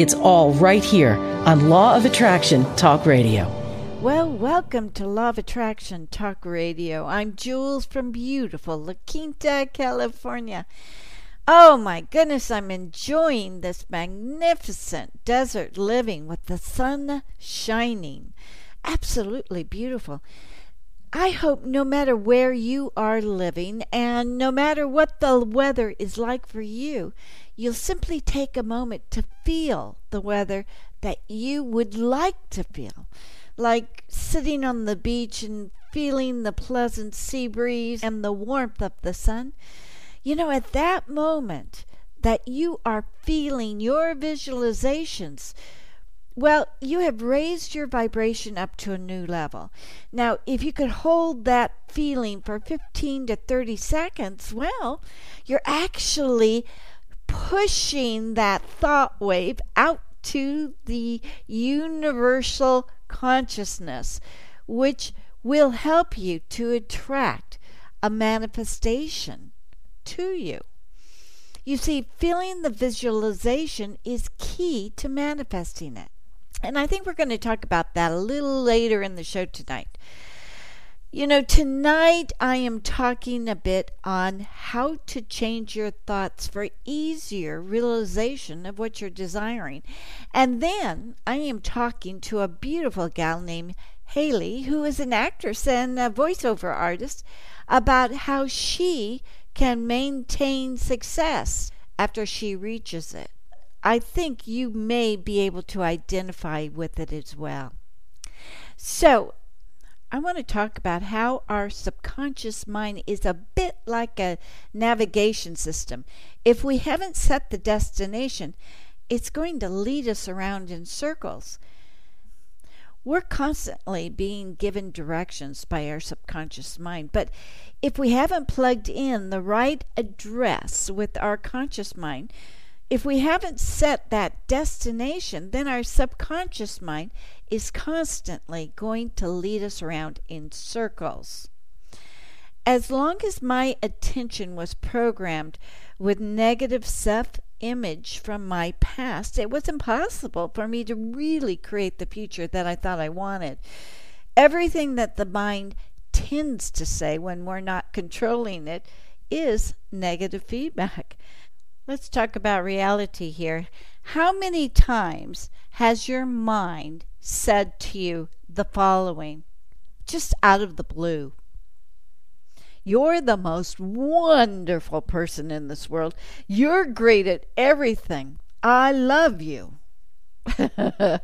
It's all right here on Law of Attraction Talk Radio. Well, welcome to Law of Attraction Talk Radio. I'm Jewels from beautiful La Quinta, California. Oh my goodness, I'm enjoying this magnificent desert living with the sun shining. Absolutely beautiful. I hope no matter where you are living and no matter what the weather is like for you, you'll simply take a moment to feel the weather that you would like to feel. Like sitting on the beach and feeling the pleasant sea breeze and the warmth of the sun. You know, at that moment that you are feeling your visualizations, well, you have raised your vibration up to a new level. Now, if you could hold that feeling for 15 to 30 seconds, well, you're actually pushing that thought wave out to the universal consciousness, which will help you to attract a manifestation to you. You see, feeling the visualization is key to manifesting it. And I think we're going to talk about that a little later in the show tonight. You know, tonight I am talking a bit on how to change your thoughts for easier realization of what you're desiring. And then I am talking to a beautiful gal named Hayley, who is an actress and a voiceover artist, about how she can maintain success after she reaches it. I think you may be able to identify with it as well. So, I want to talk about how our subconscious mind is a bit like a navigation system. If we haven't set the destination, it's going to lead us around in circles. We're constantly being given directions by our subconscious mind, but if we haven't plugged in the right address with our conscious mind, if we haven't set that destination, then our subconscious mind is constantly going to lead us around in circles. As long as my attention was programmed with negative self image from my past, it was impossible for me to really create the future that I thought I wanted. Everything that the mind tends to say when we're not controlling it is negative feedback. Let's talk about reality here. How many times has your mind said to you the following, just out of the blue? You're the most wonderful person in this world. You're great at everything. I love you.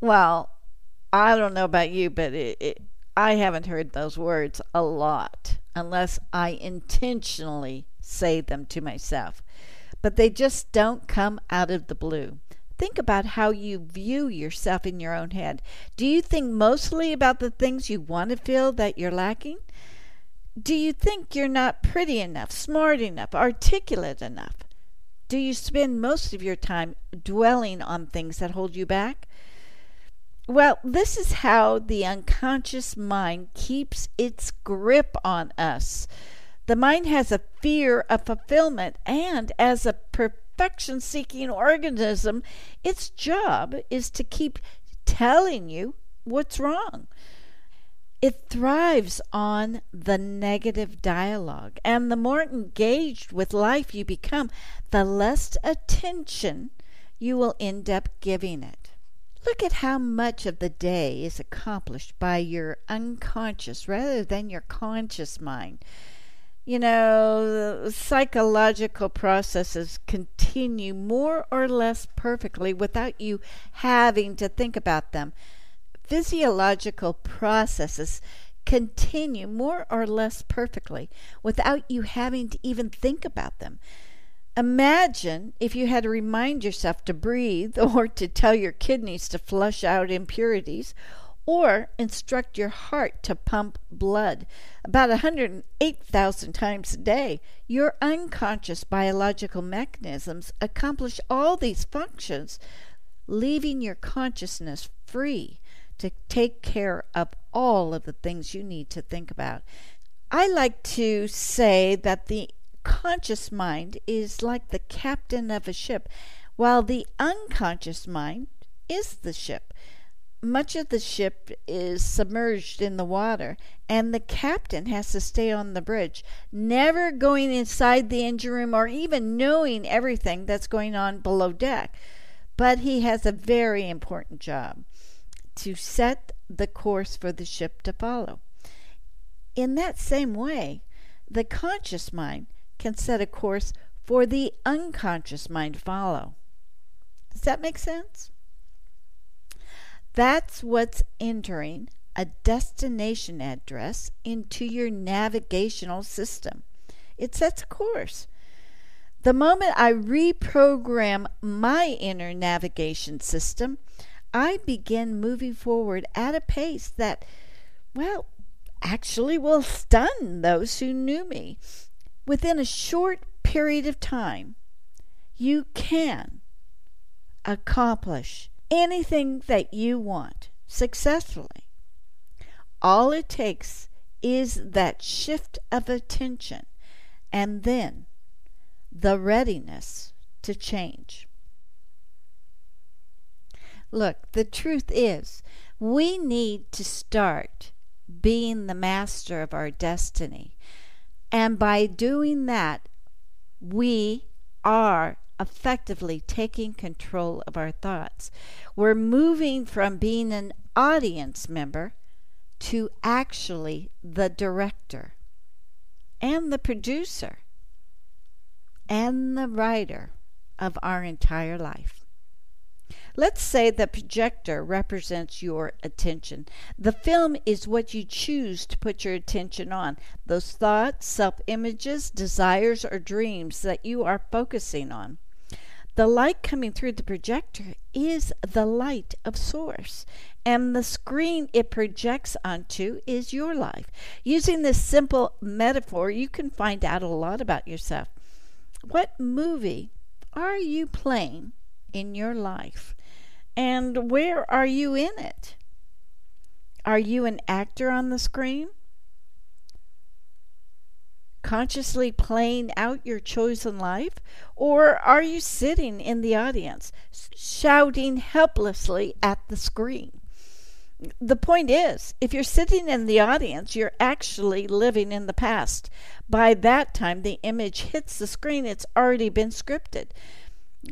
well, I don't know about you, but it, it, I haven't heard those words a lot unless I intentionally say them to myself. But they just don't come out of the blue. Think about how you view yourself in your own head. Do you think mostly about the things you want to feel that you're lacking? Do you think you're not pretty enough, smart enough, articulate enough? Do you spend most of your time dwelling on things that hold you back? Well, this is how the unconscious mind keeps its grip on us. The mind has a fear of fulfillment, and as a perfection seeking organism, its job is to keep telling you what's wrong. It thrives on the negative dialogue, and the more engaged with life you become, the less attention you will end up giving it. Look at how much of the day is accomplished by your unconscious rather than your conscious mind. You know, psychological processes continue more or less perfectly without you having to think about them physiological processes continue more or less perfectly without you having to even think about them. Imagine if you had to remind yourself to breathe, or to tell your kidneys to flush out impurities, or instruct your heart to pump blood about 108,000 times a day. Your unconscious biological mechanisms accomplish all these functions, leaving your consciousness free to take care of all of the things you need to think about. I like to say that the conscious mind is like the captain of a ship, while the unconscious mind is the ship. Much of the ship is submerged in the water, and the captain has to stay on the bridge, never going inside the engine room or even knowing everything that's going on below deck. But he has a very important job to set the course for the ship to follow. In that same way, the conscious mind can set a course for the unconscious mind to follow. Does that make sense? That's what's entering a destination address into your navigational system. It sets course. The moment I reprogram my inner navigation system, I begin moving forward at a pace that, well, actually will stun those who knew me within a short period of time, you can accomplish anything that you want successfully. All it takes is that shift of attention and then the readiness to change. Look, the truth is, we need to start being the master of our destiny. And by doing that, we are effectively taking control of our thoughts. We're moving from being an audience member to actually the director and the producer and the writer of our entire life. Let's say the projector represents your attention. The film is what you choose to put your attention on. Those thoughts, self images, desires, or dreams that you are focusing on. The light coming through the projector is the light of Source, and the screen it projects onto is your life. Using this simple metaphor, you can find out a lot about yourself. What movie are you playing in your life? And where are you in it? Are you an actor on the screen? Consciously playing out your chosen life? Or are you sitting in the audience, shouting helplessly at the screen? The point is, if you're sitting in the audience, you're actually living in the past. By that time the image hits the screen, it's already been scripted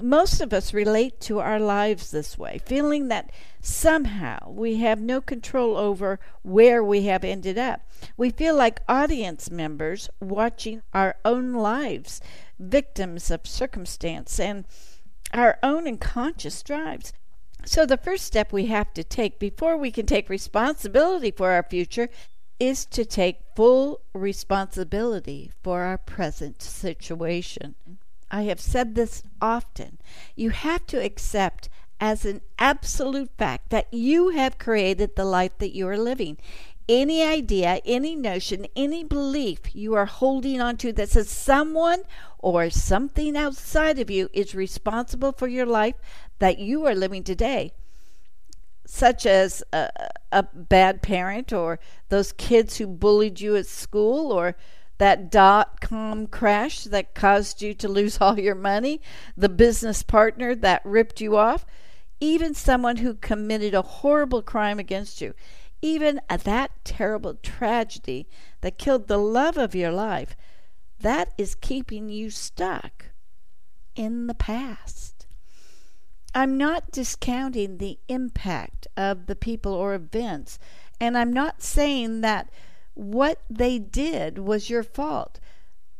most of us relate to our lives this way, feeling that somehow we have no control over where we have ended up. We feel like audience members watching our own lives, victims of circumstance and our own unconscious drives. So, the first step we have to take before we can take responsibility for our future is to take full responsibility for our present situation. I have said this often. You have to accept as an absolute fact that you have created the life that you are living. Any idea, any notion, any belief you are holding on to that says someone or something outside of you is responsible for your life that you are living today, such as a, a bad parent or those kids who bullied you at school or that dot com crash that caused you to lose all your money, the business partner that ripped you off, even someone who committed a horrible crime against you, even that terrible tragedy that killed the love of your life, that is keeping you stuck in the past. I'm not discounting the impact of the people or events, and I'm not saying that what they did was your fault.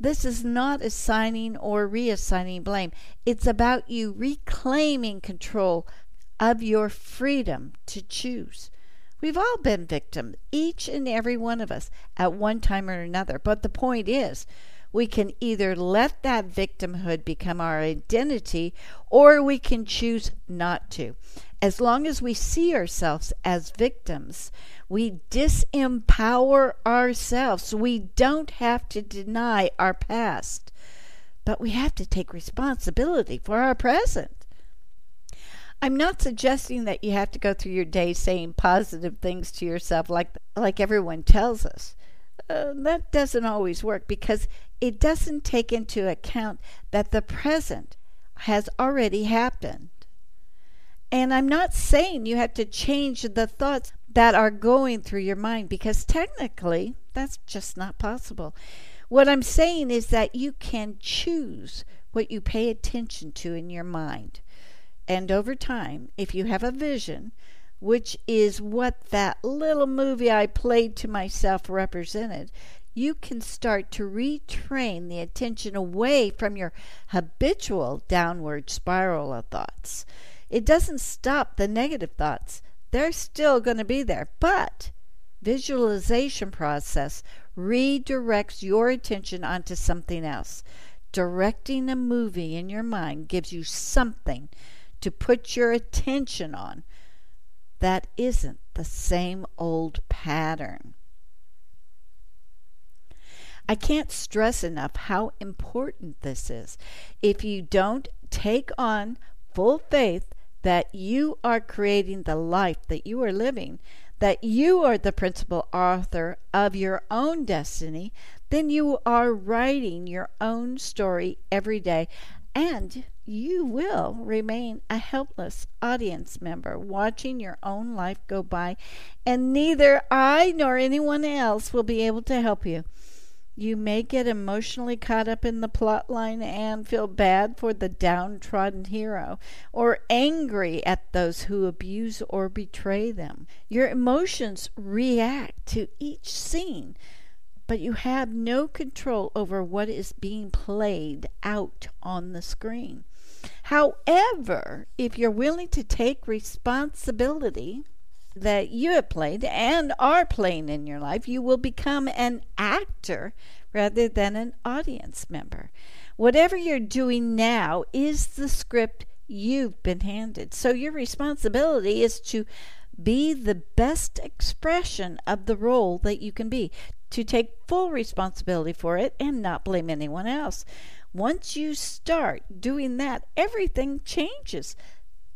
This is not assigning or reassigning blame. It's about you reclaiming control of your freedom to choose. We've all been victims, each and every one of us, at one time or another. But the point is, we can either let that victimhood become our identity or we can choose not to. As long as we see ourselves as victims, we disempower ourselves. We don't have to deny our past, but we have to take responsibility for our present. I'm not suggesting that you have to go through your day saying positive things to yourself like like everyone tells us. Uh, that doesn't always work because it doesn't take into account that the present has already happened. And I'm not saying you have to change the thoughts that are going through your mind because technically that's just not possible. What I'm saying is that you can choose what you pay attention to in your mind. And over time, if you have a vision, which is what that little movie I played to myself represented, you can start to retrain the attention away from your habitual downward spiral of thoughts. It doesn't stop the negative thoughts, they're still going to be there, but visualization process redirects your attention onto something else. Directing a movie in your mind gives you something to put your attention on that isn't the same old pattern. I can't stress enough how important this is. If you don't take on full faith that you are creating the life that you are living, that you are the principal author of your own destiny, then you are writing your own story every day and you will remain a helpless audience member watching your own life go by, and neither I nor anyone else will be able to help you. You may get emotionally caught up in the plot line and feel bad for the downtrodden hero, or angry at those who abuse or betray them. Your emotions react to each scene but you have no control over what is being played out on the screen. However, if you're willing to take responsibility that you have played and are playing in your life, you will become an actor rather than an audience member. Whatever you're doing now is the script you've been handed. So your responsibility is to be the best expression of the role that you can be, to take full responsibility for it and not blame anyone else. Once you start doing that, everything changes,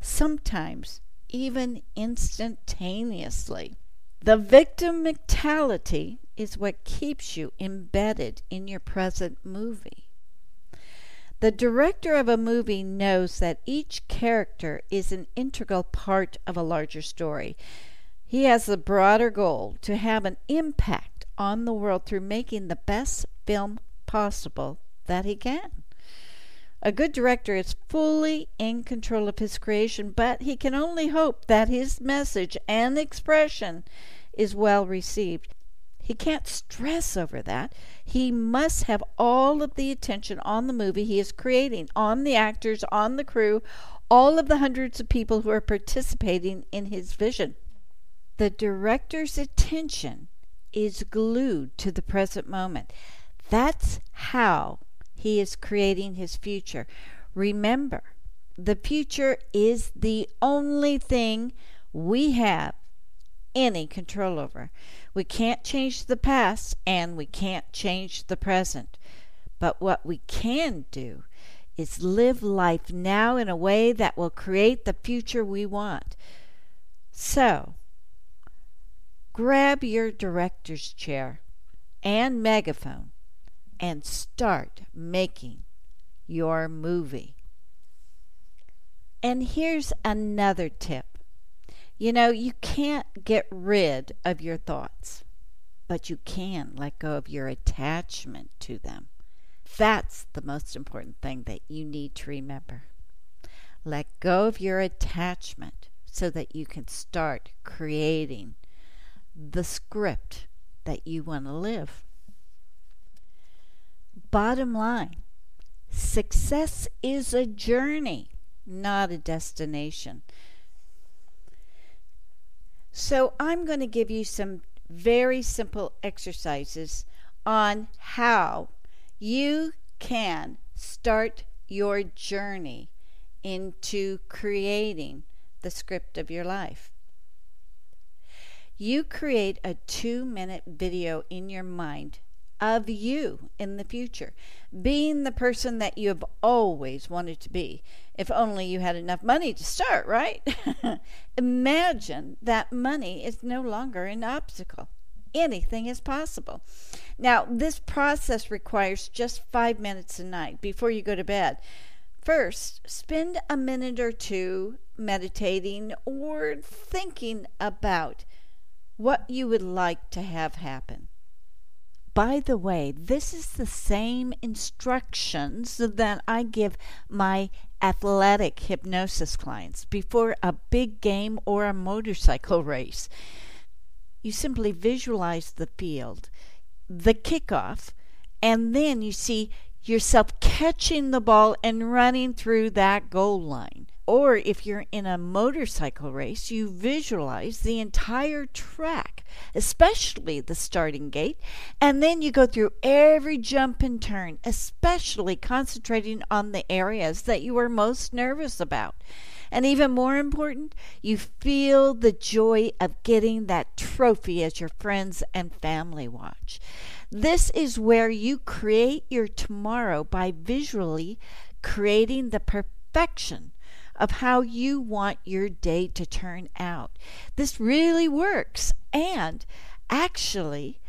sometimes even instantaneously. The victim mentality is what keeps you embedded in your present movie. The director of a movie knows that each character is an integral part of a larger story. He has the broader goal to have an impact on the world through making the best film possible that he can. A good director is fully in control of his creation, but he can only hope that his message and expression is well received. He can't stress over that. He must have all of the attention on the movie he is creating, on the actors, on the crew, all of the hundreds of people who are participating in his vision. The director's attention is glued to the present moment. That's how he is creating his future. Remember, the future is the only thing we have any control over. We can't change the past and we can't change the present. But what we can do is live life now in a way that will create the future we want. So, grab your director's chair and megaphone and start making your movie. And here's another tip you know, you can't get rid of your thoughts, but you can let go of your attachment to them. That's the most important thing that you need to remember. Let go of your attachment so that you can start creating the script that you want to live. Bottom line success is a journey, not a destination. So I'm going to give you some very simple exercises on how you can start your journey into creating the script of your life. You create a two minute video in your mind of you in the future, being the person that you have always wanted to be. If only you had enough money to start, right? Imagine that money is no longer an obstacle. Anything is possible. Now, this process requires just five minutes a night before you go to bed. First, spend a minute or two meditating or thinking about what you would like to have happen. By the way, this is the same instructions that I give my athletic hypnosis clients before a big game or a motorcycle race. You simply visualize the field, the kickoff, and then you see yourself catching the ball and running through that goal line. Or if you're in a motorcycle race, you visualize the entire track, especially the starting gate, and then you go through every jump and turn, especially concentrating on the areas that you are most nervous about. And even more important, you feel the joy of getting that trophy as your friends and family watch. This is where you create your tomorrow by visually creating the perfection of how you want your day to turn out. This really works and actually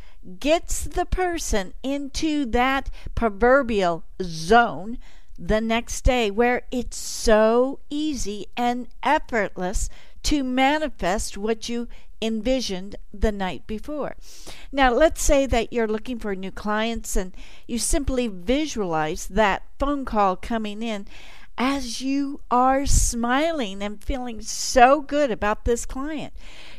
gets the person into that proverbial zone the next day where it's so easy and effortless to manifest what you envisioned the night before. Now, let's say that you're looking for new clients and you simply visualize that phone call coming in as you are smiling and feeling so good about this client.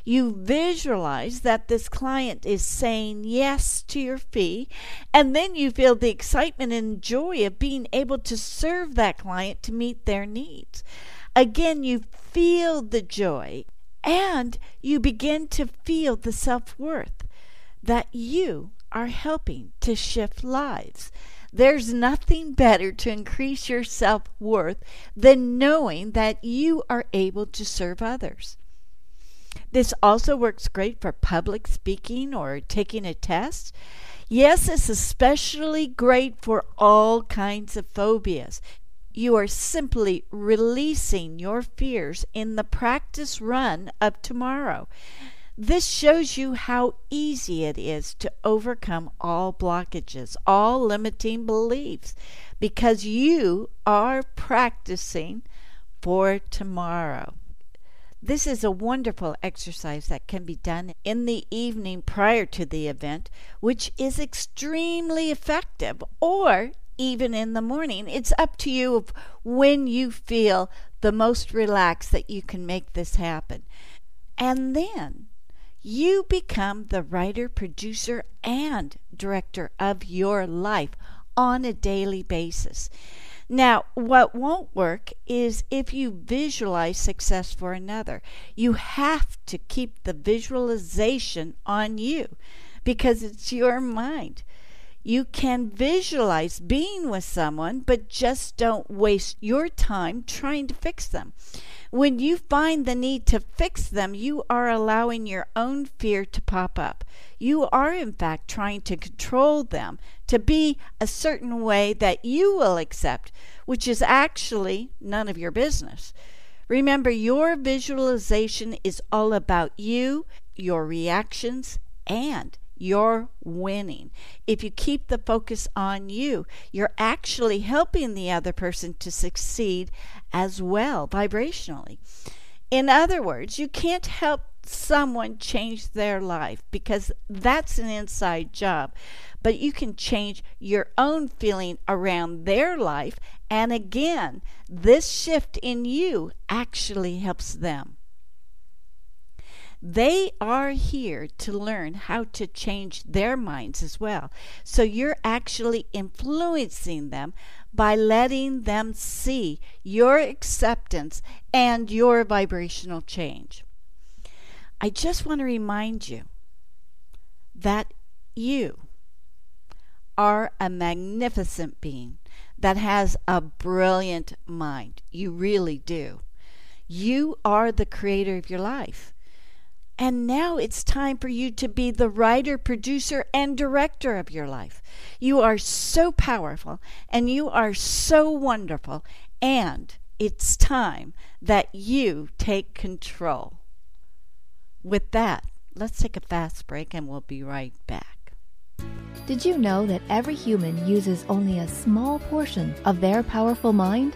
You visualize that this client is saying yes to your fee, and then you feel the excitement and joy of being able to serve that client to meet their needs. Again, you feel the joy and you begin to feel the self worth that you are helping to shift lives. There's nothing better to increase your self worth than knowing that you are able to serve others. This also works great for public speaking or taking a test. Yes, it's especially great for all kinds of phobias. You are simply releasing your fears in the practice run of tomorrow. This shows you how easy it is to overcome all blockages, all limiting beliefs, because you are practicing for tomorrow. This is a wonderful exercise that can be done in the evening prior to the event, which is extremely effective, or even in the morning. It's up to you of when you feel the most relaxed that you can make this happen. And then you become the writer, producer, and director of your life on a daily basis. Now, what won't work is if you visualize success for another. You have to keep the visualization on you because it's your mind. You can visualize being with someone, but just don't waste your time trying to fix them. When you find the need to fix them, you are allowing your own fear to pop up. You are, in fact, trying to control them to be a certain way that you will accept, which is actually none of your business. Remember, your visualization is all about you, your reactions, and you're winning. If you keep the focus on you, you're actually helping the other person to succeed as well vibrationally. In other words, you can't help someone change their life because that's an inside job. But you can change your own feeling around their life. And again, this shift in you actually helps them. They are here to learn how to change their minds as well. So you're actually influencing them by letting them see your acceptance and your vibrational change. I just want to remind you that you are a magnificent being that has a brilliant mind. You really do. You are the creator of your life. And now it's time for you to be the writer, producer, and director of your life. You are so powerful and you are so wonderful. And it's time that you take control. With that, let's take a fast break and we'll be right back. Did you know that every human uses only a small portion of their powerful mind?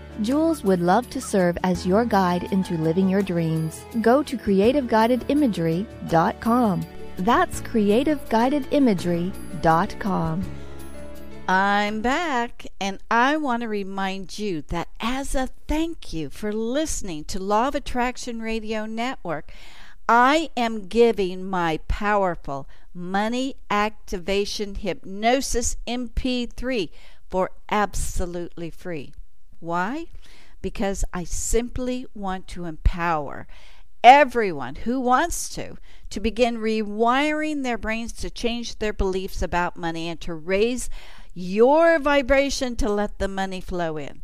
Jewels would love to serve as your guide into living your dreams. Go to creativeguidedimagery.com. That's creativeguidedimagery.com. I'm back, and I want to remind you that as a thank you for listening to Law of Attraction Radio Network, I am giving my powerful Money Activation Hypnosis MP3 for absolutely free. Why? Because I simply want to empower everyone who wants to to begin rewiring their brains to change their beliefs about money and to raise your vibration to let the money flow in.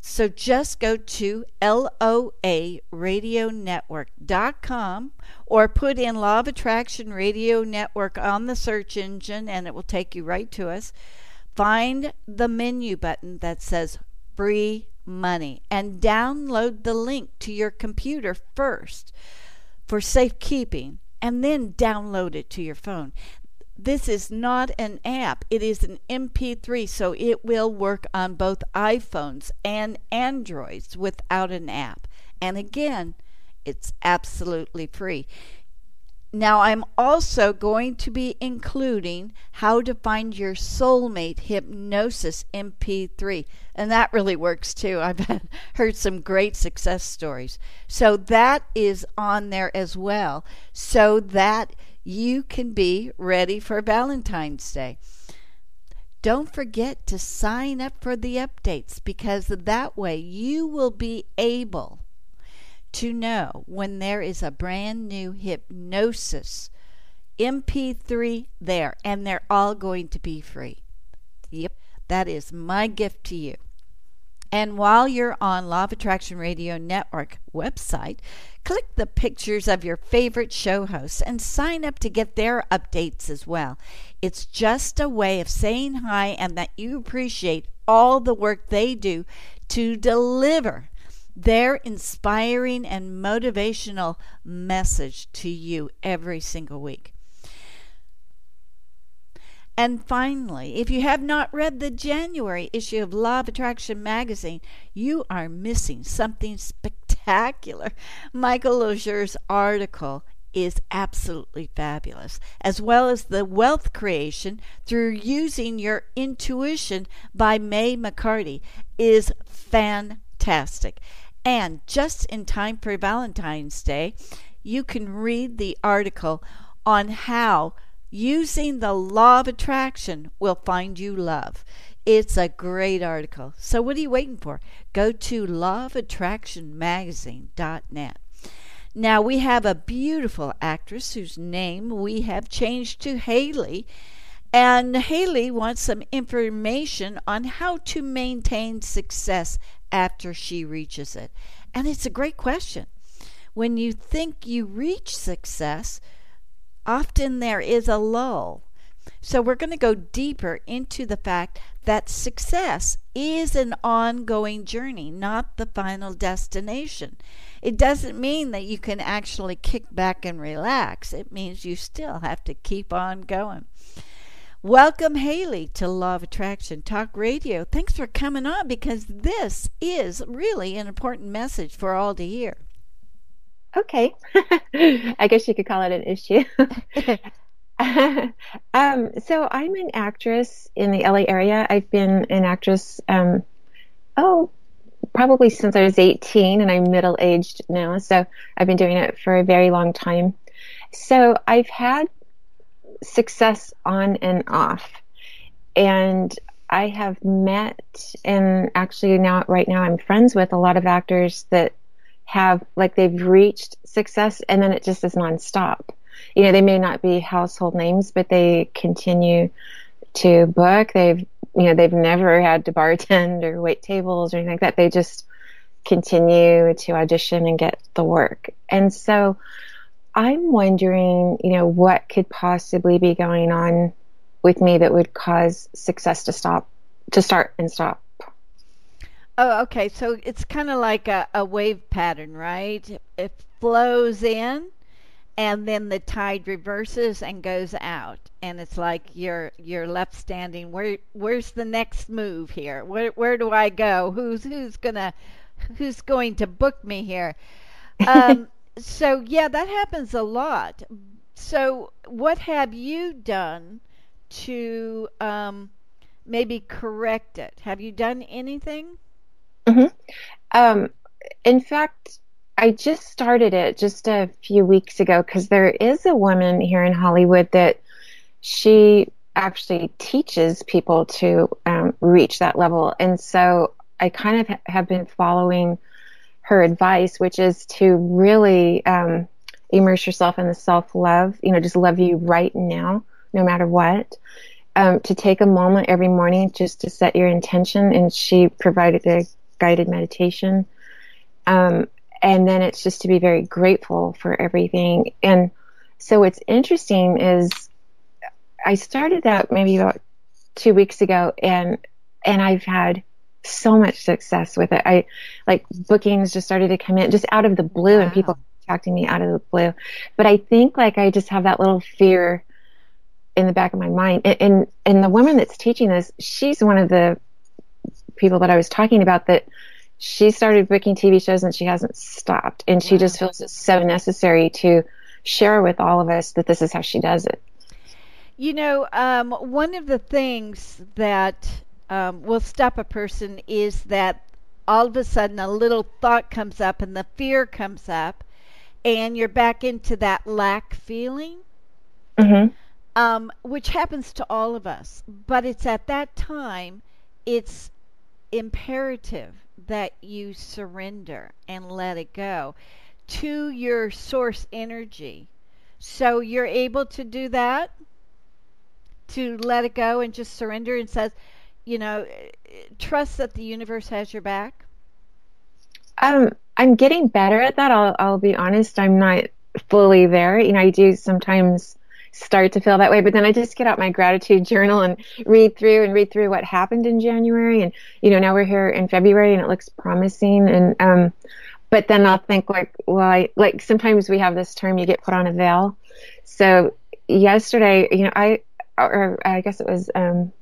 So just go to LOARadionetwork.com or put in Law of Attraction Radio Network on the search engine and it will take you right to us. Find the menu button that says free money and download the link to your computer first for safekeeping and then download it to your phone. This is not an app, it is an MP3, so it will work on both iPhones and Androids without an app. And again, it's absolutely free. Now, I'm also going to be including how to find your soulmate hypnosis MP3. And that really works too. I've heard some great success stories. So that is on there as well, so that you can be ready for Valentine's Day. Don't forget to sign up for the updates because that way you will be able to know when there is a brand new hypnosis MP3 there, and they're all going to be free. Yep, that is my gift to you. And while you're on Law of Attraction Radio Network website, click the pictures of your favorite show hosts and sign up to get their updates as well. It's just a way of saying hi and that you appreciate all the work they do to deliver their inspiring and motivational message to you every single week. And finally, if you have not read the January issue of Law of Attraction magazine, you are missing something spectacular. Michael Losier's article is absolutely fabulous, as well as the wealth creation through using your intuition by Mae McCarty is fantastic. And just in time for Valentine's Day, you can read the article on how using the law of attraction will find you love. It's a great article. So what are you waiting for? Go to lawofattractionmagazine.net. Now we have a beautiful actress whose name we have changed to Hayley. And Hayley wants some information on how to maintain success after she reaches it? And it's a great question. When you think you reach success, often there is a lull. So, we're going to go deeper into the fact that success is an ongoing journey, not the final destination. It doesn't mean that you can actually kick back and relax, it means you still have to keep on going. Welcome, Hayley, to Law of Attraction Talk Radio. Thanks for coming on because this is really an important message for all to hear. Okay. I guess you could call it an issue. um, so I'm an actress in the LA area. I've been an actress, um, oh, probably since I was 18, and I'm middle aged now. So I've been doing it for a very long time. So I've had success on and off, and I have met and actually now right now I'm friends with a lot of actors that have like they've reached success and then it just is nonstop. You know, they may not be household names, but they continue to book. They've you know, they've never had to bartend or wait tables or anything like that. They just continue to audition and get the work. And so I'm wondering, you know, what could possibly be going on with me that would cause success to stop, to start and stop. Oh, okay. So it's kind of like a, a wave pattern, right? It flows in and then the tide reverses and goes out and it's like you're you're left standing where where's the next move here where where do i go who's who's gonna who's going to book me here um, so yeah that happens a lot so what have you done to um, maybe correct it? Have you done anything? Mm-hmm. Um, in fact, I just started it just a few weeks ago because there is a woman here in Hollywood that she actually teaches people to um, reach that level. And so I kind of ha- have been following her advice, which is to really um, immerse yourself in the self love, you know, just love you right now, no matter what um, to take a moment every morning just to set your intention. And she provided a guided meditation. Um, and then it's just to be very grateful for everything. And so what's interesting is I started that maybe about two weeks ago and, and I've had so much success with it. I like bookings just started to come in just out of the blue wow. and people contacting me out of the blue. But I think like I just have that little fear in the back of my mind. And, and, and the woman that's teaching this, she's one of the people that I was talking about that she started booking TV shows and she hasn't stopped. And she wow. just feels it's so necessary to share with all of us that this is how she does it. You know, um, one of the things that um, will stop a person is that all of a sudden a little thought comes up and the fear comes up, and you're back into that lack feeling. Mm-hmm um, which happens to all of us. But it's at that time, it's imperative that you surrender and let it go to your source energy. So you're able to do that, to let it go and just surrender and says, you know, trust that the universe has your back. Um, I'm getting better at that. I'll, I'll be honest. I'm not fully there. You know, I do sometimes start to feel that way. But then I just get out my gratitude journal and read through and read through what happened in January. And, you know, now we're here in February and it looks promising. And, um, but then I'll think like, well, I, like sometimes we have this term, you get put on avail. So yesterday, you know, I, or I guess it was, um,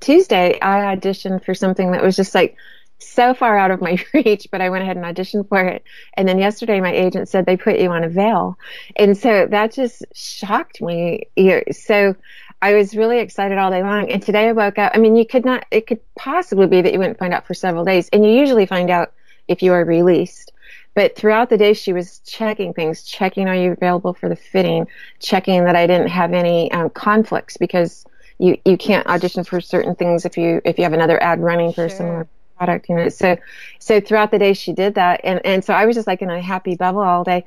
Tuesday, I auditioned for something that was just like so far out of my reach, but I went ahead and auditioned for it. And then yesterday my agent said they put you on avail. And so that just shocked me. So I was really excited all day long. And today I woke up, I mean, you could not, it could possibly be that you wouldn't find out for several days. And you usually find out if you are released. But throughout the day, she was checking things, checking are you available for the fitting, checking that I didn't have any um, conflicts because you, you can't audition for certain things if you, if you have another ad running for sure. similar product, you know. So, so throughout the day she did that, and and so I was just like in a happy bubble all day.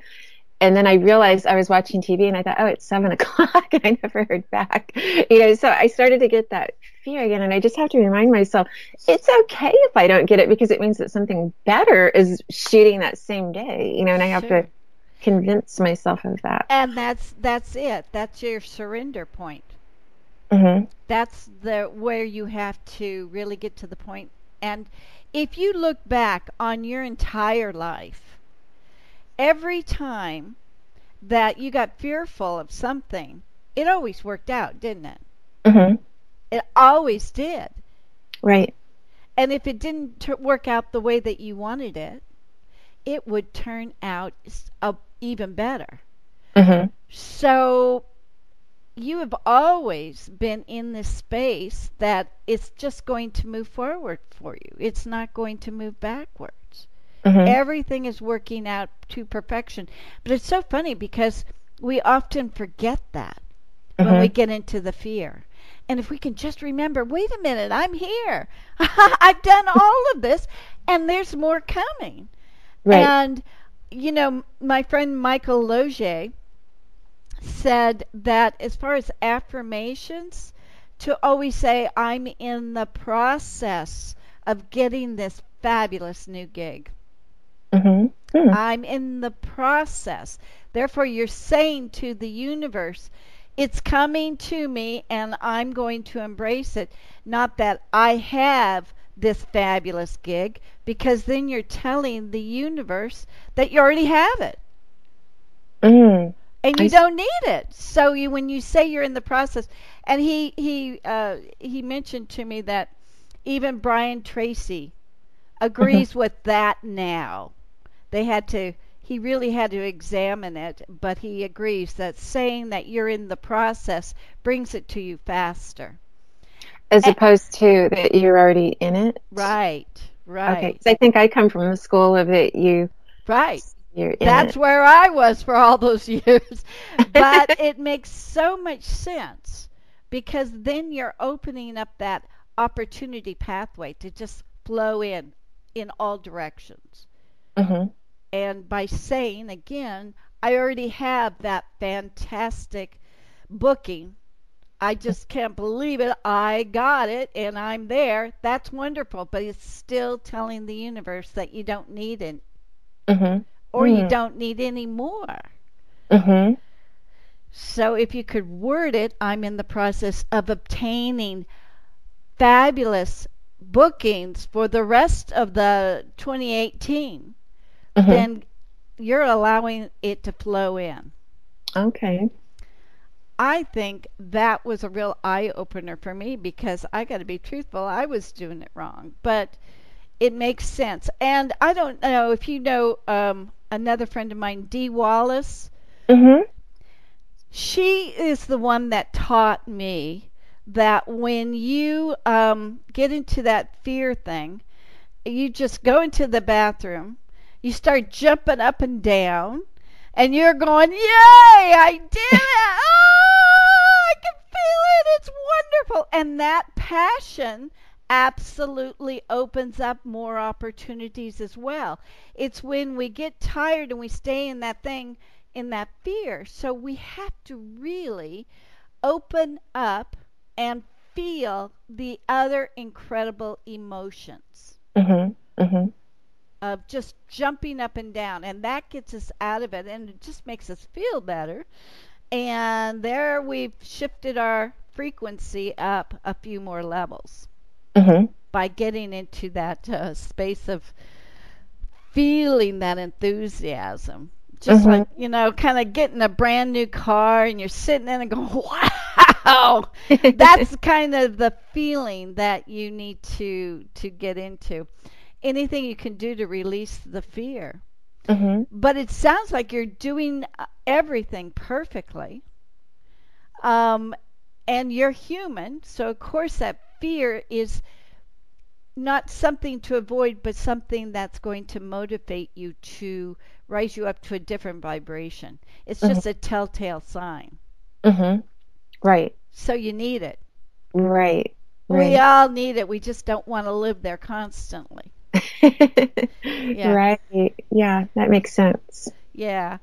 And then I realized I was watching TV and I thought, oh, it's seven o'clock. I never heard back. You know, so I started to get that fear again. And I just have to remind myself, it's okay if I don't get it because it means that something better is shooting that same day, you know, and I have sure. to convince myself of that. And that's, that's it. That's your surrender point. Mm-hmm. That's the, where you have to really get to the point and if you look back on your entire life, every time that you got fearful of something, it always worked out, didn't it? Mm-hmm. It always did. Right. And if it didn't t- work out the way that you wanted it, it would turn out uh, even better. Mm-hmm. So you have always been in this space that it's just going to move forward for you. It's not going to move backwards. Mhm. Everything is working out to perfection. But it's so funny because we often forget that when we Mhm. get into the fear. And if we can just remember, wait a minute, I'm here. I've done all of this and there's more coming. Right. And you know, my friend Michael Loge said that as far as affirmations, to always say, I'm in the process of getting this fabulous new gig. Mhm. Mm. I'm in the process. Therefore, you're saying to the universe, it's coming to me and I'm going to embrace it. Not that I have this fabulous gig, because then you're telling the universe that you already have it Mm. And you s- don't need it. So you, when you say you're in the process, and he he uh, he mentioned to me that even Brian Tracy agrees with that now. They had to. He really had to examine it, but he agrees that saying that you're in the process brings it to you faster. As Eh. opposed to that you're already in it. Right, right, Okay. I think I come from the school of it. You right. That's it. where I was for all those years. But it makes so much sense because then you're opening up that opportunity pathway to just flow in in all directions. Mhm. And by saying again, I already have that fantastic booking. I just can't believe it. I got it and I'm there. That's wonderful, but it's still telling the universe that you don't need it Mhm. Or you Mm. don't need any more. Mhm. So if you could word it, I'm in the process of obtaining fabulous bookings for the rest of the 2018. Mhm. Then you're allowing it to flow in. Okay. I think that was a real eye opener for me because I got to be truthful, I was doing it wrong, but it makes sense. And I don't know if you know um, another friend of mine, Dee Wallace. Mhm. she is the one that taught me that when you um, get into that fear thing, you just go into the bathroom, you start jumping up and down, and you're going, Yay, I did it! Oh, I can feel it! It's wonderful! And that passion absolutely opens up more opportunities as well. It's when we get tired and we stay in that thing in that fear. So we have to really open up and feel the other incredible emotions Mhm. Mhm. of just jumping up and down. And that gets us out of it and it just makes us feel better. And there we've shifted our frequency up a few more levels Mhm. by getting into that uh, space of feeling that enthusiasm. Just Mhm. like, you know, kind of getting a brand new car and you're sitting in and going, wow. That's kind of the feeling that you need to to get into. Anything you can do to release the fear. Mhm. But it sounds like you're doing uh, everything perfectly. Um, and you're human, so of course that fear is not something to avoid, but something that's going to motivate you to rise you up to a different vibration. It's just a telltale sign. Mhm. Right. So you need it. Right. We Right. all need it. We just don't want to live there constantly. Right. Yeah, that makes sense. Yeah.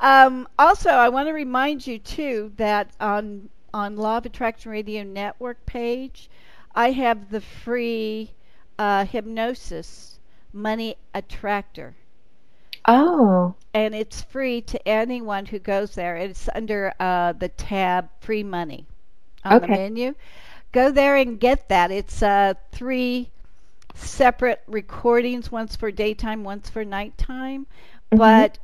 Um, also, I want to remind you too that on on Law of Attraction Radio Network page, I have the free uh, hypnosis money attractor, Oh. and it's free to anyone who goes there. It's under uh, the tab "Free Money" on the Okay. menu. Go there and get that. It's uh, three separate recordings, once for daytime, once for nighttime, Mhm. but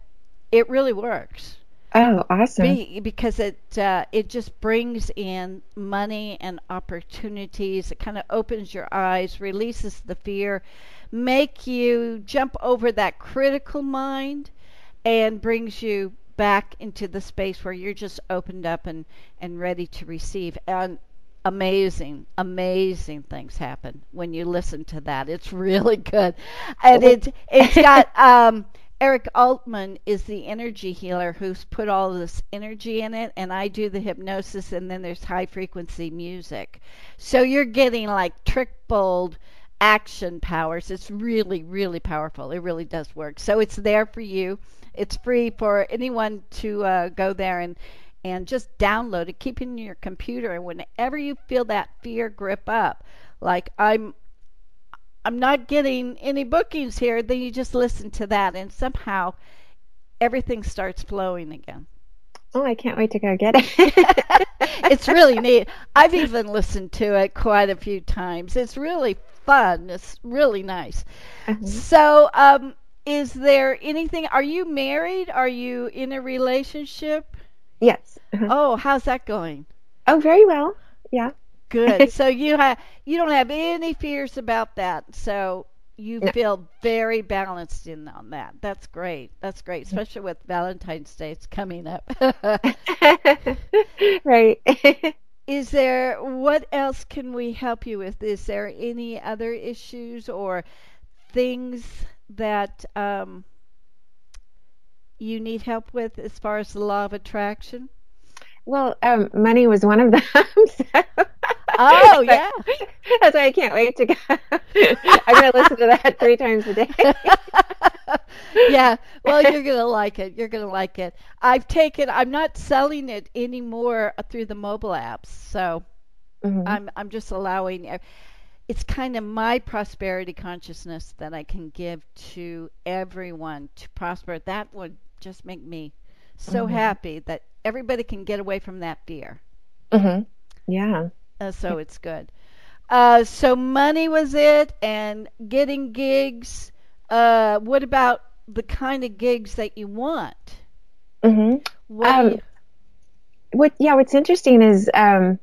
it really works. Oh, awesome. Be, because it uh, it just brings in money and opportunities. It kind of opens your eyes, releases the fear, make you jump over that critical mind, and brings you back into the space where you're just opened up and and ready to receive and amazing amazing things happen when you listen to that it's really good and it it's got um Eric Altman is the energy healer who's put all this energy in it, and I do the hypnosis, and then there's high frequency music. So you're getting like triple action powers. It's really, really powerful. It really does work. So it's there for you. It's free for anyone to uh, go there and and just download it. Keep it in your computer, and whenever you feel that fear grip up, like I'm I'm not getting any bookings here, then you just listen to that and somehow everything starts flowing again. Oh, I can't wait to go get it. it's really neat. I've even listened to it quite a few times. It's really fun. It's really nice. Uh-huh. So, um, is there anything? Are you married? Are you in a relationship? Yes. Uh-huh. Oh, how's that going? Oh, very well. Yeah. Good. so you have you don't have any fears about that. So you no. feel very balanced in on that. That's great. That's great, especially with Valentine's Day it's coming up. right. Is there what else can we help you with? Is there any other issues or things that um, you need help with as far as the law of attraction? Well, um, money was one of them. so. Oh yeah, that's why I can't wait to go. I'm gonna listen to that three times a day. yeah, well, you're gonna like it. You're gonna like it. I've taken. I'm not selling it anymore through the mobile apps, so mm-hmm. I'm I'm just allowing. It's kind of my prosperity consciousness that I can give to everyone to prosper. That would just make me so mm-hmm. happy that everybody can get away from that fear. Mm-hmm. Yeah. Uh, so it's good. Uh, so money was it, and getting gigs. Uh, what about the kind of gigs that you want? Mm-hmm. What, um, you... what yeah, what's interesting is um,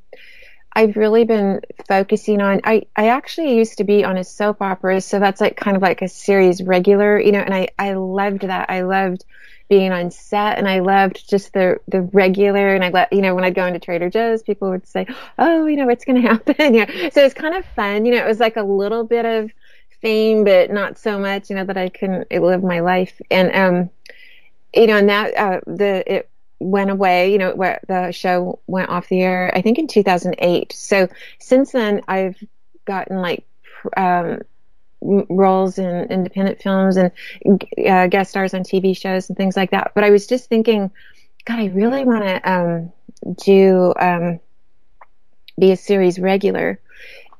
I've really been focusing on. I I actually used to be on a soap opera, so that's like kind of like a series regular, you know, and I I loved that. I loved being on set and I loved just the the regular and I let you know when I'd go into Trader Joe's people would say oh you know what's going to happen you so it's kind of fun you know it was like a little bit of fame but not so much you know that I couldn't live my life and um you know and that uh, the it went away you know where the show went off the air I think in 2008 so since then I've gotten like um roles in independent films and uh, guest stars on TV shows and things like that. But I was just thinking, God, I really want to um, do um, be a series regular.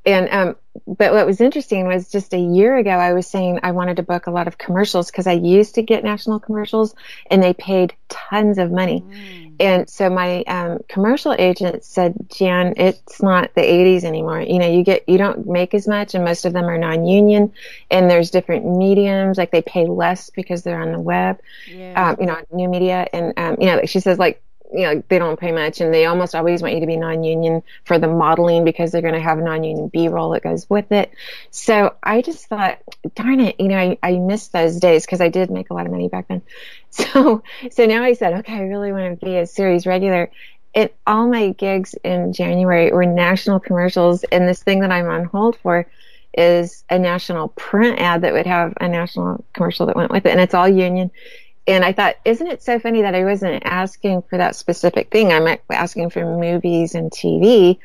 And um, but what was interesting was just a year ago I was saying I wanted to book a lot of commercials because I used to get national commercials and they paid tons of money. Mm. And so my um, commercial agent said, Jan, it's not the 80s anymore. You know, you get you don't make as much, and most of them are non-union. And there's different mediums, like they pay less because they're on the web. Yeah. Um, you know, new media, and um, you know, she says like you know they don't pay much and they almost always want you to be non-union for the modeling because they're going to have a non-union b-roll that goes with it. So i just thought darn it you know i, I missed those days because i did make a lot of money back then. So so now i said okay i really want to be a series regular. And all my gigs in january were national commercials and this thing that i'm on hold for is a national print ad that would have a national commercial that went with it and it's all union and I thought, isn't it so funny that I wasn't asking for that specific thing? I'm asking for movies and TV,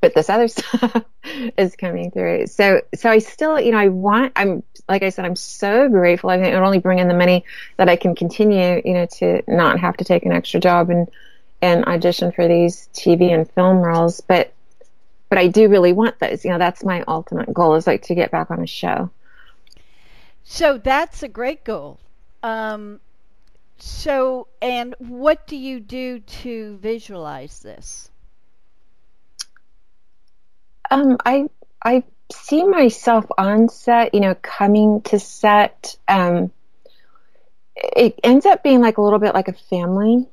but this other stuff is coming through. So, so I still, you know, I want, I'm, like I said, I'm so grateful. I think it only bring in the money that I can continue, you know, to not have to take an extra job and, and audition for these TV and film roles. But, but I do really want those. You know, that's my ultimate goal is like to get back on a show. So that's a great goal. Um, so, and what do you do to visualize this? Um, I I see myself on set, you know, coming to set. Um, it ends up being like a little bit like a family.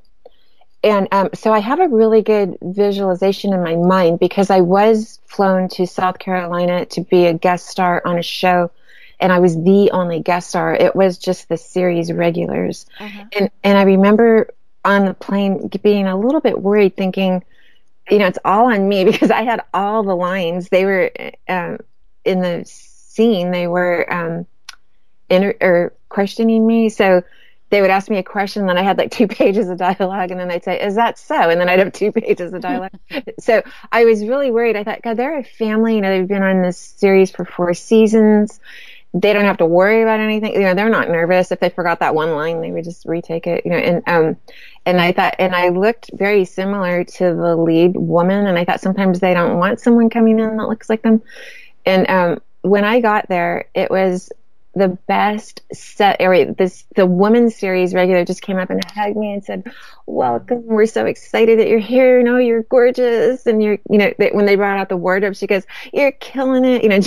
And um, so I have a really good visualization in my mind because I was flown to South Carolina to be a guest star on a show and I was the only guest star. It was just the series regulars. Uh-huh. And and I remember on the plane being a little bit worried, thinking, you know, it's all on me because I had all the lines. They were um, in the scene. They were um, inter- or questioning me. So they would ask me a question, then I had like two pages of dialogue, and then they'd say, "Is that so?" And then I'd have two pages of dialogue. so I was really worried. I thought, God, they're a family. You know, they've been on this series for four seasons. They don't have to worry about anything. You know, they're not nervous. If they forgot that one line, they would just retake it. You know, and um, and I thought, and I looked very similar to the lead woman, and I thought sometimes they don't want someone coming in that looks like them. And um, when I got there, it was the best set area this the woman series regular just came up and hugged me and said welcome. We're so excited that you're here. You know you're gorgeous. And you're you know they, when they brought out the wardrobe she goes you're killing it. You know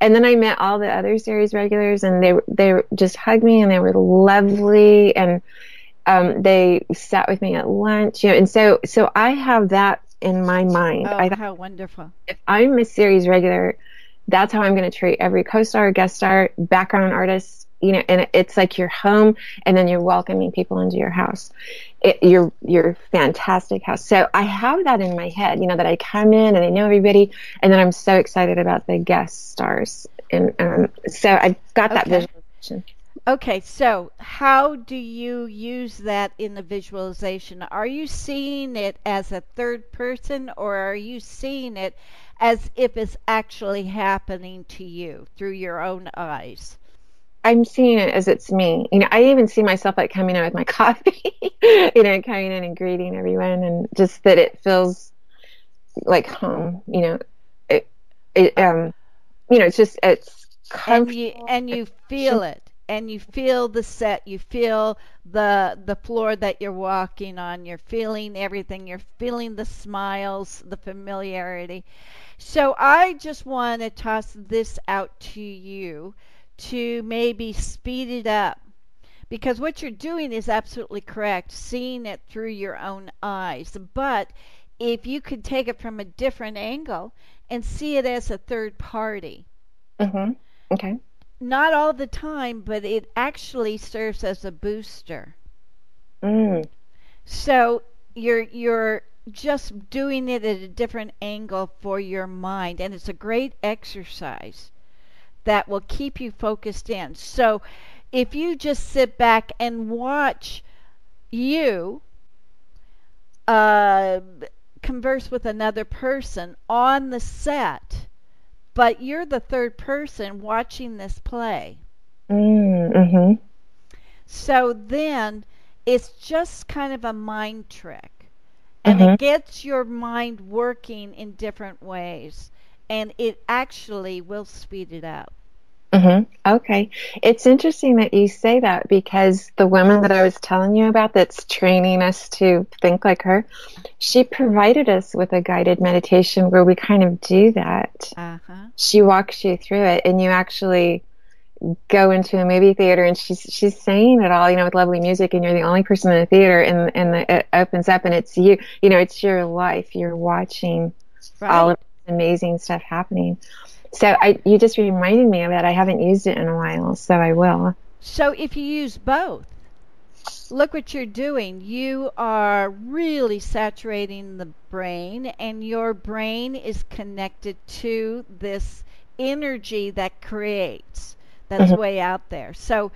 and then i met all the other series regulars and they they just hugged me and they were lovely and um, they sat with me at lunch you know and so so i have that in my mind. Oh, I, how wonderful. if i'm a series regular that's how I'm going to treat every co-star, guest star, background artist, you know, and it's like your home and then you're welcoming people into your house. It, your, your fantastic house. So I have that in my head, you know, that I come in and I know everybody and then I'm so excited about the guest stars. And, um, so I've got that Okay. visualization. Okay, so how do you use that in the visualization? Are you seeing it as a third person or are you seeing it as if it's actually happening to you through your own eyes? I'm seeing it as it's me. You know, I even see myself like coming in with my coffee, you know, coming in and greeting everyone and just that it feels like home, you know, it, it, um, you know, it's just, it's and you comfortable. and you feel it and you feel the set you feel the the floor that you're walking on you're feeling everything you're feeling the smiles the familiarity. So i just want to toss this out to you to maybe speed it up because what you're doing is absolutely correct seeing it through your own eyes. But if you could take it from a different angle and see it as a third party. Hmm Okay. Not all the time, but it actually serves as a booster. Mm. So you're you're just doing it at a different angle for your mind, and it's a great exercise that will keep you focused in. So if you just sit back and watch you uh, converse with another person on the set, but you're the third person watching this play. Mm. Mm-hmm. So then it's just kind of a mind trick. And Mhm. it gets your mind working in different ways. And it actually will speed it up. Hmm Okay. It's interesting that you say that because the woman that I was telling you about that's training us to think like her, she provided us with a guided meditation where we kind of do that. Uh huh. She walks you through it and you actually go into a movie theater and she's she's saying it all, you know, with lovely music and you're the only person in the theater and and the, it opens up and it's you, you know, it's your life. You're watching Right. all of this amazing stuff happening. So I, you just reminded me of that. I haven't used it in a while, so I will. So if you use both, look what you're doing. You are really saturating the brain, and your brain is connected to this energy that creates, that's Mhm. way out there. So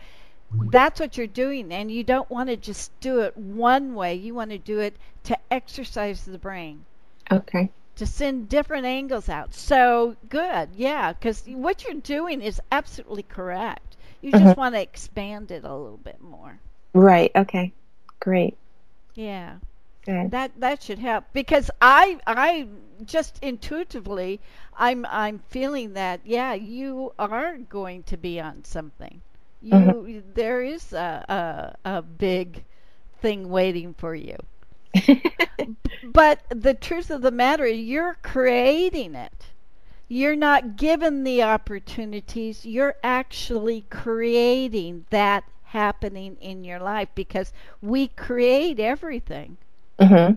that's what you're doing, and you don't want to just do it one way. You want to do it to exercise the brain Okay. To send different angles out. So good, yeah, because what you're doing is absolutely correct. You just Mhm. want to expand it a little bit more. Right. Okay. Great. Yeah, Good. that that should help because I I just intuitively I'm I'm feeling that yeah you are going to be on something. You Mhm. there is a, a a big thing waiting for you. But the truth of the matter is, you're creating it. You're not given the opportunities. You're actually creating that happening in your life because we create everything. hmm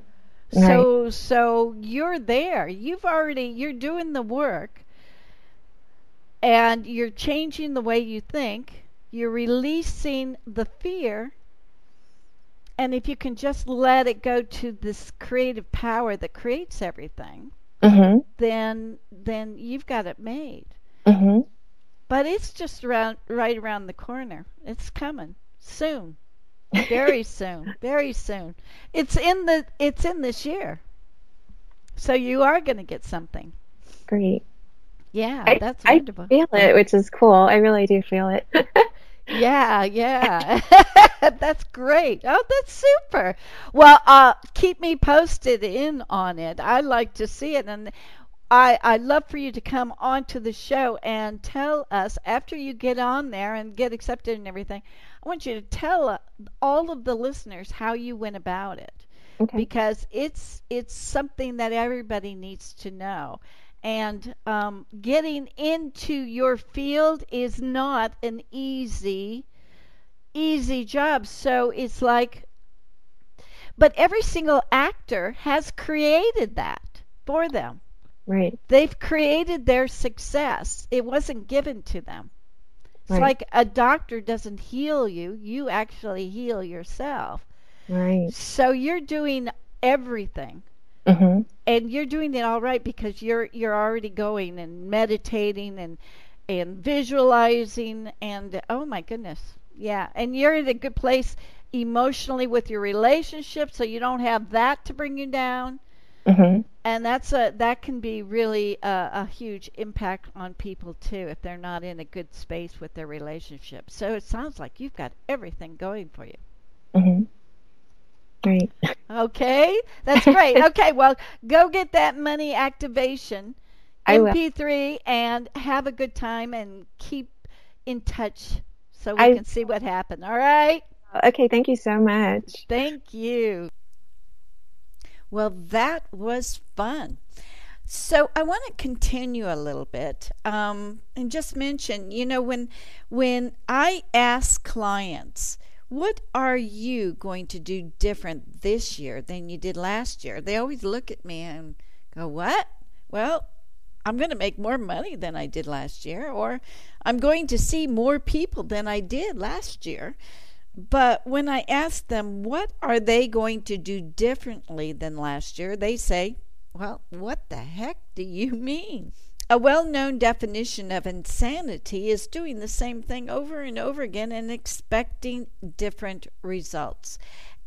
So so you're there. You've already you're doing the work and you're changing the way you think. You're releasing the fear and if you can just let it go to this creative power that creates everything, Mhm. then then you've got it made. Mhm. But it's just around right around the corner. It's coming soon. Very soon. Very soon. It's in the it's in this year. So you are going to get something. Great. Yeah, I, that's I wonderful. feel it, which is cool. I really do feel it. Yeah, yeah. that's great. Oh, that's super. Well, uh keep me posted in on it. I like to see it and I I love for you to come onto the show and tell us after you get on there and get accepted and everything. I want you to tell uh, all of the listeners how you went about it okay. because it's it's something that everybody needs to know. And um, getting into your field is not an easy easy job. So it's like, but every single actor has created that for them. Right. They've created their success. It wasn't given to them. It's Right. like a doctor doesn't heal you, you actually heal yourself. Right. So you're doing everything Mhm. And you're doing it all right because you're you're already going and meditating and and visualizing and oh my goodness. Yeah, and you're in a good place emotionally with your relationship so you don't have that to bring you down Mhm. and that's a that can be really a, a huge impact on people too if they're not in a good space with their relationship. So it sounds like you've got everything going for you. Mhm. Right. Okay, that's great. okay, well, go get that money activation I. MP3 and have a good time and keep in touch so we I- can see what happened. All right? Okay. Thank you so much. Thank you. Well, that was fun. So I want to continue a little bit um, and just mention, you know, when when I ask clients, what are you going to do different this year than you did last year? They always look at me and go, "What?" Well, I'm going to make more money than I did last year, or I'm going to see more people than I did last year. But when I ask them what are they going to do differently than last year, they say, "Well, what the heck do you mean?" A well-known definition of insanity is doing the same thing over and over again and expecting different results.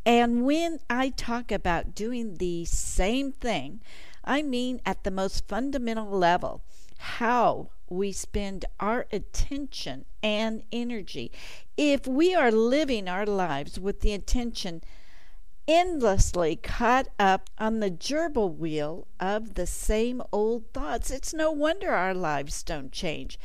And when I talk about doing the same thing, I mean at the most fundamental level how we spend our attention and energy. If we are living our lives with the attention endlessly caught up on the gerbil wheel of the same old thoughts, it's no wonder our lives don't change.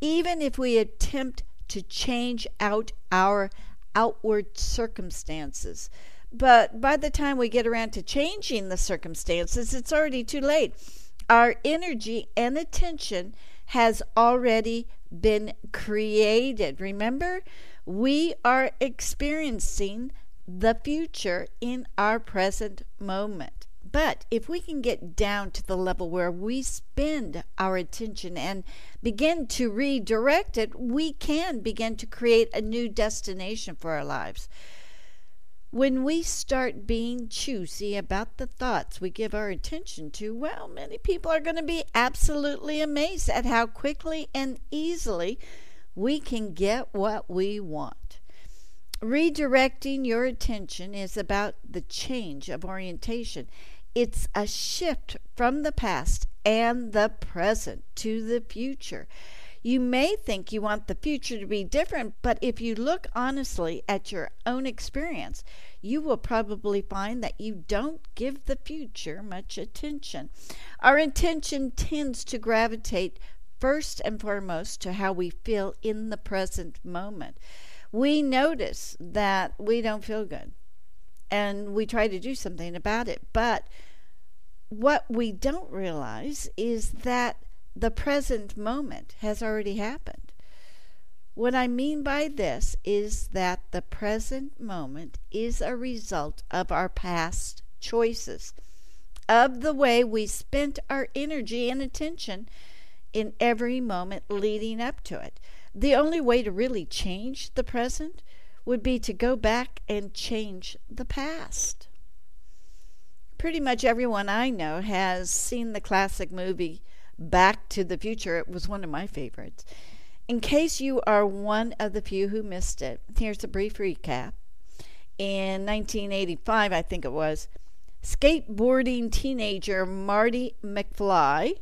Even if we attempt to change out our outward circumstances. But by the time we get around to changing the circumstances, it's already too late. Our energy and attention has already been created. Remember, we are experiencing the future in our present moment. But if we can get down to the level where we spend our attention and begin to redirect it, we can begin to create a new destination for our lives. When we start being choosy about the thoughts we give our attention to, well, many people are going to be absolutely amazed at how quickly and easily we can get what we want. Redirecting your attention is about the change of orientation. It's a shift from the past and the present to the future. You may think you want the future to be different, but if you look honestly at your own experience, you will probably find that you don't give the future much attention. Our attention tends to gravitate first and foremost to how we feel in the present moment. We notice that we don't feel good and we try to do something about it, but what we don't realize is that the present moment has already happened. What I mean by this is that the present moment is a result of our past choices, of the way we spent our energy and attention in every moment leading up to it. The only way to really change the present would be to go back and change the past. Pretty much everyone I know has seen the classic movie Back to the Future. It was one of my favorites. In case you are one of the few who missed it, here's a brief recap. In 1985, I think it was, skateboarding teenager Marty McFly,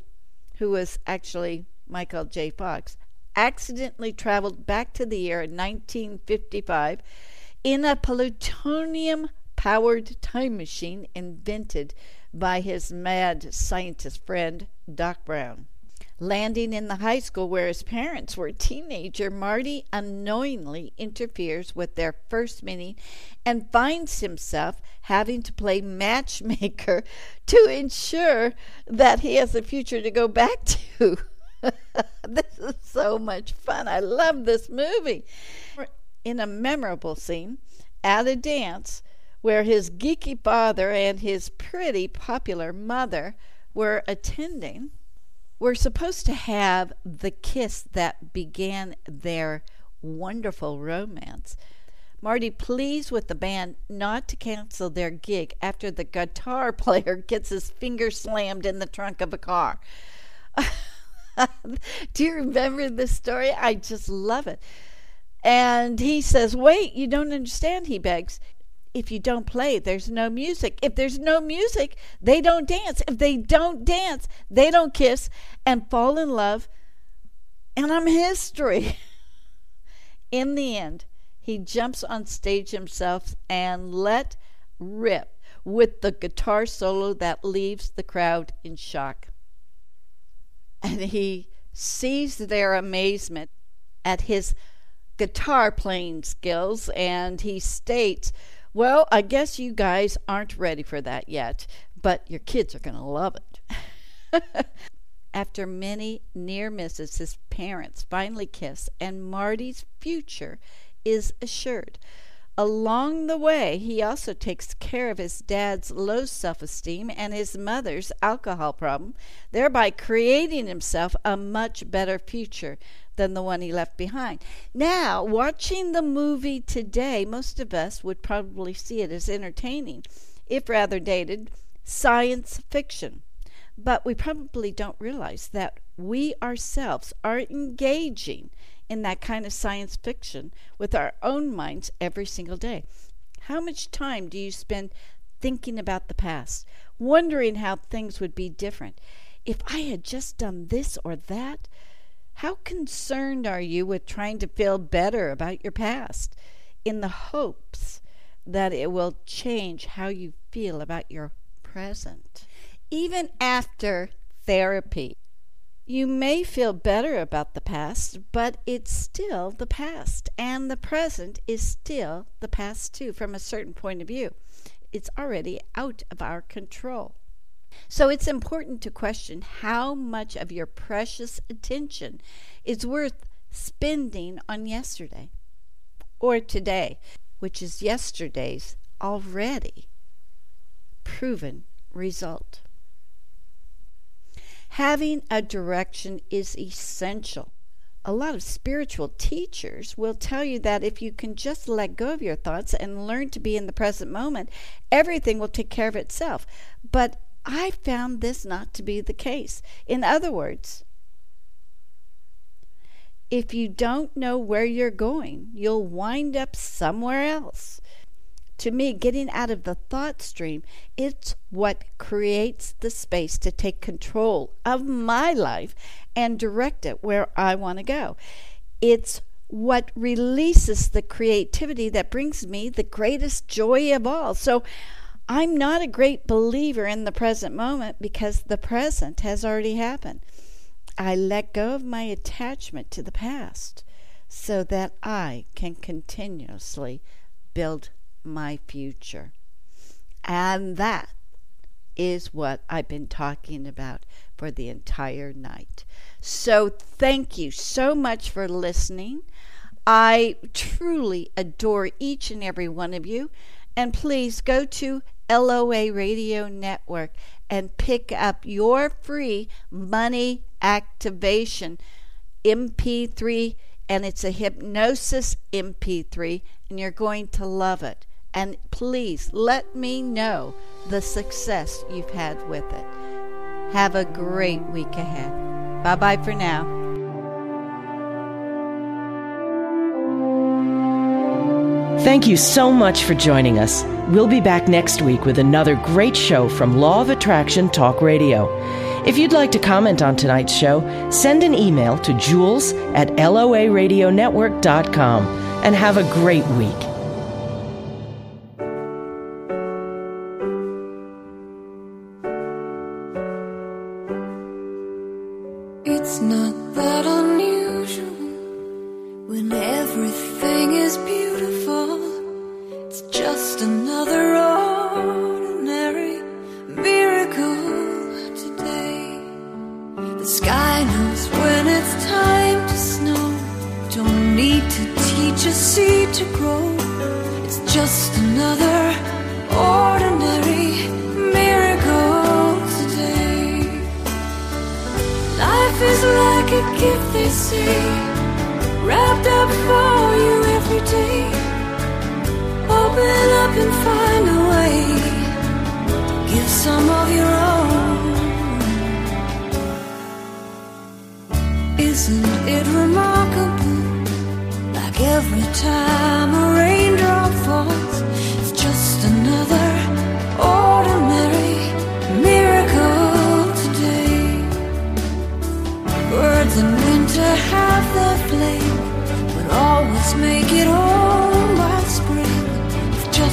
who was actually Michael J. Fox, accidentally traveled back to the year 1955 in a plutonium powered time machine invented by his mad scientist friend, Doc Brown. Landing in the high school where his parents were a teenager, Marty unknowingly interferes with their first meeting and finds himself having to play matchmaker to ensure that he has a future to go back to. this is so much fun. I love this movie. In a memorable scene at a dance where his geeky father and his pretty popular mother were attending, we're supposed to have the kiss that began their wonderful romance. Marty pleads with the band not to cancel their gig after the guitar player gets his finger slammed in the trunk of a car. Do you remember this story? I just love it. And he says, Wait, you don't understand, he begs if you don't play, there's no music. If there's no music, they don't dance. If they don't dance, they don't kiss and fall in love. And I'm history. in the end, he jumps on stage himself and let rip with the guitar solo that leaves the crowd in shock. And he sees their amazement at his guitar playing skills and he states, well, I guess you guys aren't ready for that yet, but your kids are going to love it. After many near misses, his parents finally kiss, and Marty's future is assured. Along the way, he also takes care of his dad's low self esteem and his mother's alcohol problem, thereby creating himself a much better future than the one he left behind. Now, watching the movie today, most of us would probably see it as entertaining, if rather dated, science fiction. But we probably don't realize that we ourselves are engaging in that kind of science fiction with our own minds every single day. How much time do you spend thinking about the past, wondering how things would be different? If I had just done this or that, how concerned are you with trying to feel better about your past in the hopes that it will change how you feel about your present? Even after therapy, you may feel better about the past, but it's still the past, and the present is still the past too, from a certain point of view. It's already out of our control. So it's important to question how much of your precious attention is worth spending on yesterday or today, which is yesterday's already proven result. Having a direction is essential. A lot of spiritual teachers will tell you that if you can just let go of your thoughts and learn to be in the present moment, everything will take care of itself. But I found this not to be the case. In other words, if you don't know where you're going, you'll wind up somewhere else. To me, getting out of the thought stream, it's what creates the space to take control of my life and direct it where I want to go. It's what releases the creativity that brings me the greatest joy of all. So I'm not a great believer in the present moment because the present has already happened. I let go of my attachment to the past so that I can continuously build my future. And that is what I've been talking about for the entire night. So, thank you so much for listening. I truly adore each and every one of you. And please go to LOA Radio Network and pick up your free money activation MP3 and it's a hypnosis MP3, and you're going to love it. And please let me know the success you've had with it. Have a great week ahead. Bye bye for now. Thank you so much for joining us. We'll be back next week with another great show from Law of Attraction Talk Radio. If you'd like to comment on tonight's show, send an email to jewels at loaradionetwork.com and have a great week.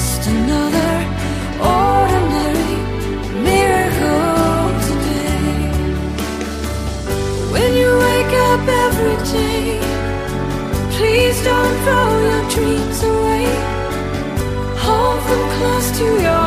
Just another ordinary miracle today. When you wake up every day, please don't throw your dreams away. Hold them close to your